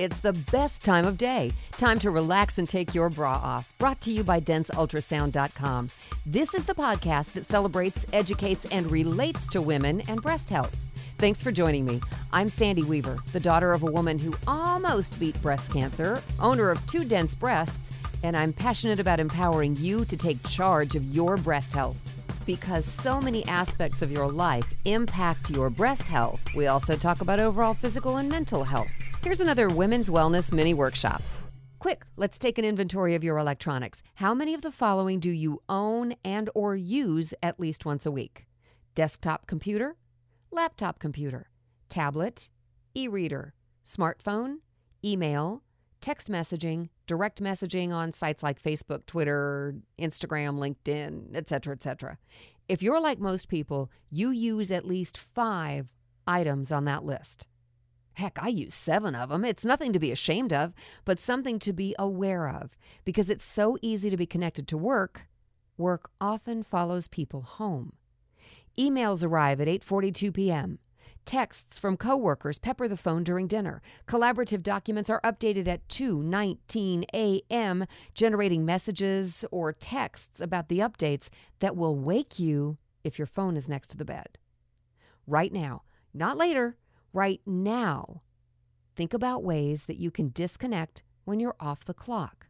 It's the best time of day. Time to relax and take your bra off. Brought to you by DenseUltrasound.com. This is the podcast that celebrates, educates, and relates to women and breast health. Thanks for joining me. I'm Sandy Weaver, the daughter of a woman who almost beat breast cancer, owner of two dense breasts, and I'm passionate about empowering you to take charge of your breast health because so many aspects of your life impact your breast health. We also talk about overall physical and mental health. Here's another women's wellness mini workshop. Quick, let's take an inventory of your electronics. How many of the following do you own and or use at least once a week? Desktop computer, laptop computer, tablet, e-reader, smartphone, email, text messaging, direct messaging on sites like Facebook, Twitter, Instagram, LinkedIn, etc., etc. If you're like most people, you use at least 5 items on that list. Heck, I use 7 of them. It's nothing to be ashamed of, but something to be aware of because it's so easy to be connected to work. Work often follows people home. Emails arrive at 8:42 p.m. Texts from coworkers pepper the phone during dinner. Collaborative documents are updated at 2:19 a.m., generating messages or texts about the updates that will wake you if your phone is next to the bed. Right now, not later, right now. Think about ways that you can disconnect when you're off the clock.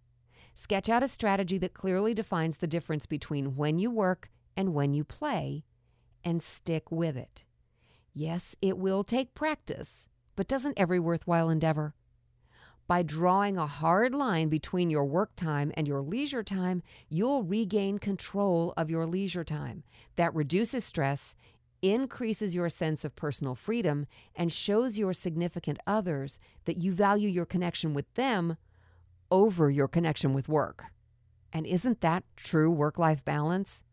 Sketch out a strategy that clearly defines the difference between when you work and when you play and stick with it. Yes, it will take practice, but doesn't every worthwhile endeavor? By drawing a hard line between your work time and your leisure time, you'll regain control of your leisure time. That reduces stress, increases your sense of personal freedom, and shows your significant others that you value your connection with them over your connection with work. And isn't that true work life balance?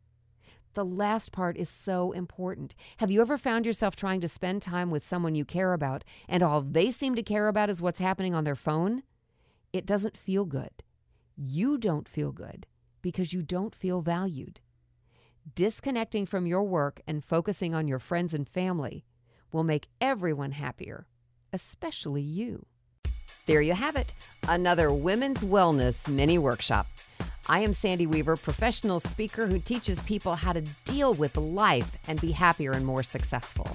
The last part is so important. Have you ever found yourself trying to spend time with someone you care about and all they seem to care about is what's happening on their phone? It doesn't feel good. You don't feel good because you don't feel valued. Disconnecting from your work and focusing on your friends and family will make everyone happier, especially you. There you have it, another women's wellness mini workshop. I am Sandy Weaver, professional speaker who teaches people how to deal with life and be happier and more successful.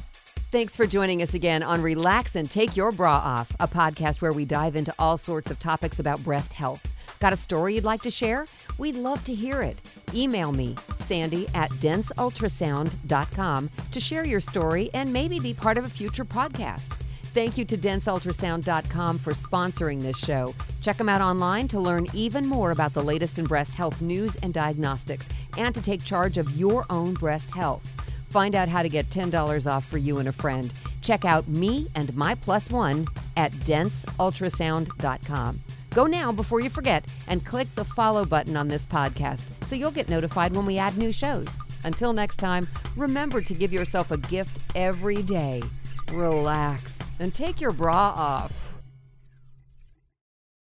Thanks for joining us again on Relax and Take Your Bra Off, a podcast where we dive into all sorts of topics about breast health. Got a story you'd like to share? We'd love to hear it. Email me, sandy at denseultrasound.com, to share your story and maybe be part of a future podcast. Thank you to denseultrasound.com for sponsoring this show. Check them out online to learn even more about the latest in breast health news and diagnostics and to take charge of your own breast health. Find out how to get $10 off for you and a friend. Check out me and my plus one at denseultrasound.com. Go now before you forget and click the follow button on this podcast so you'll get notified when we add new shows. Until next time, remember to give yourself a gift every day. Relax and take your bra off.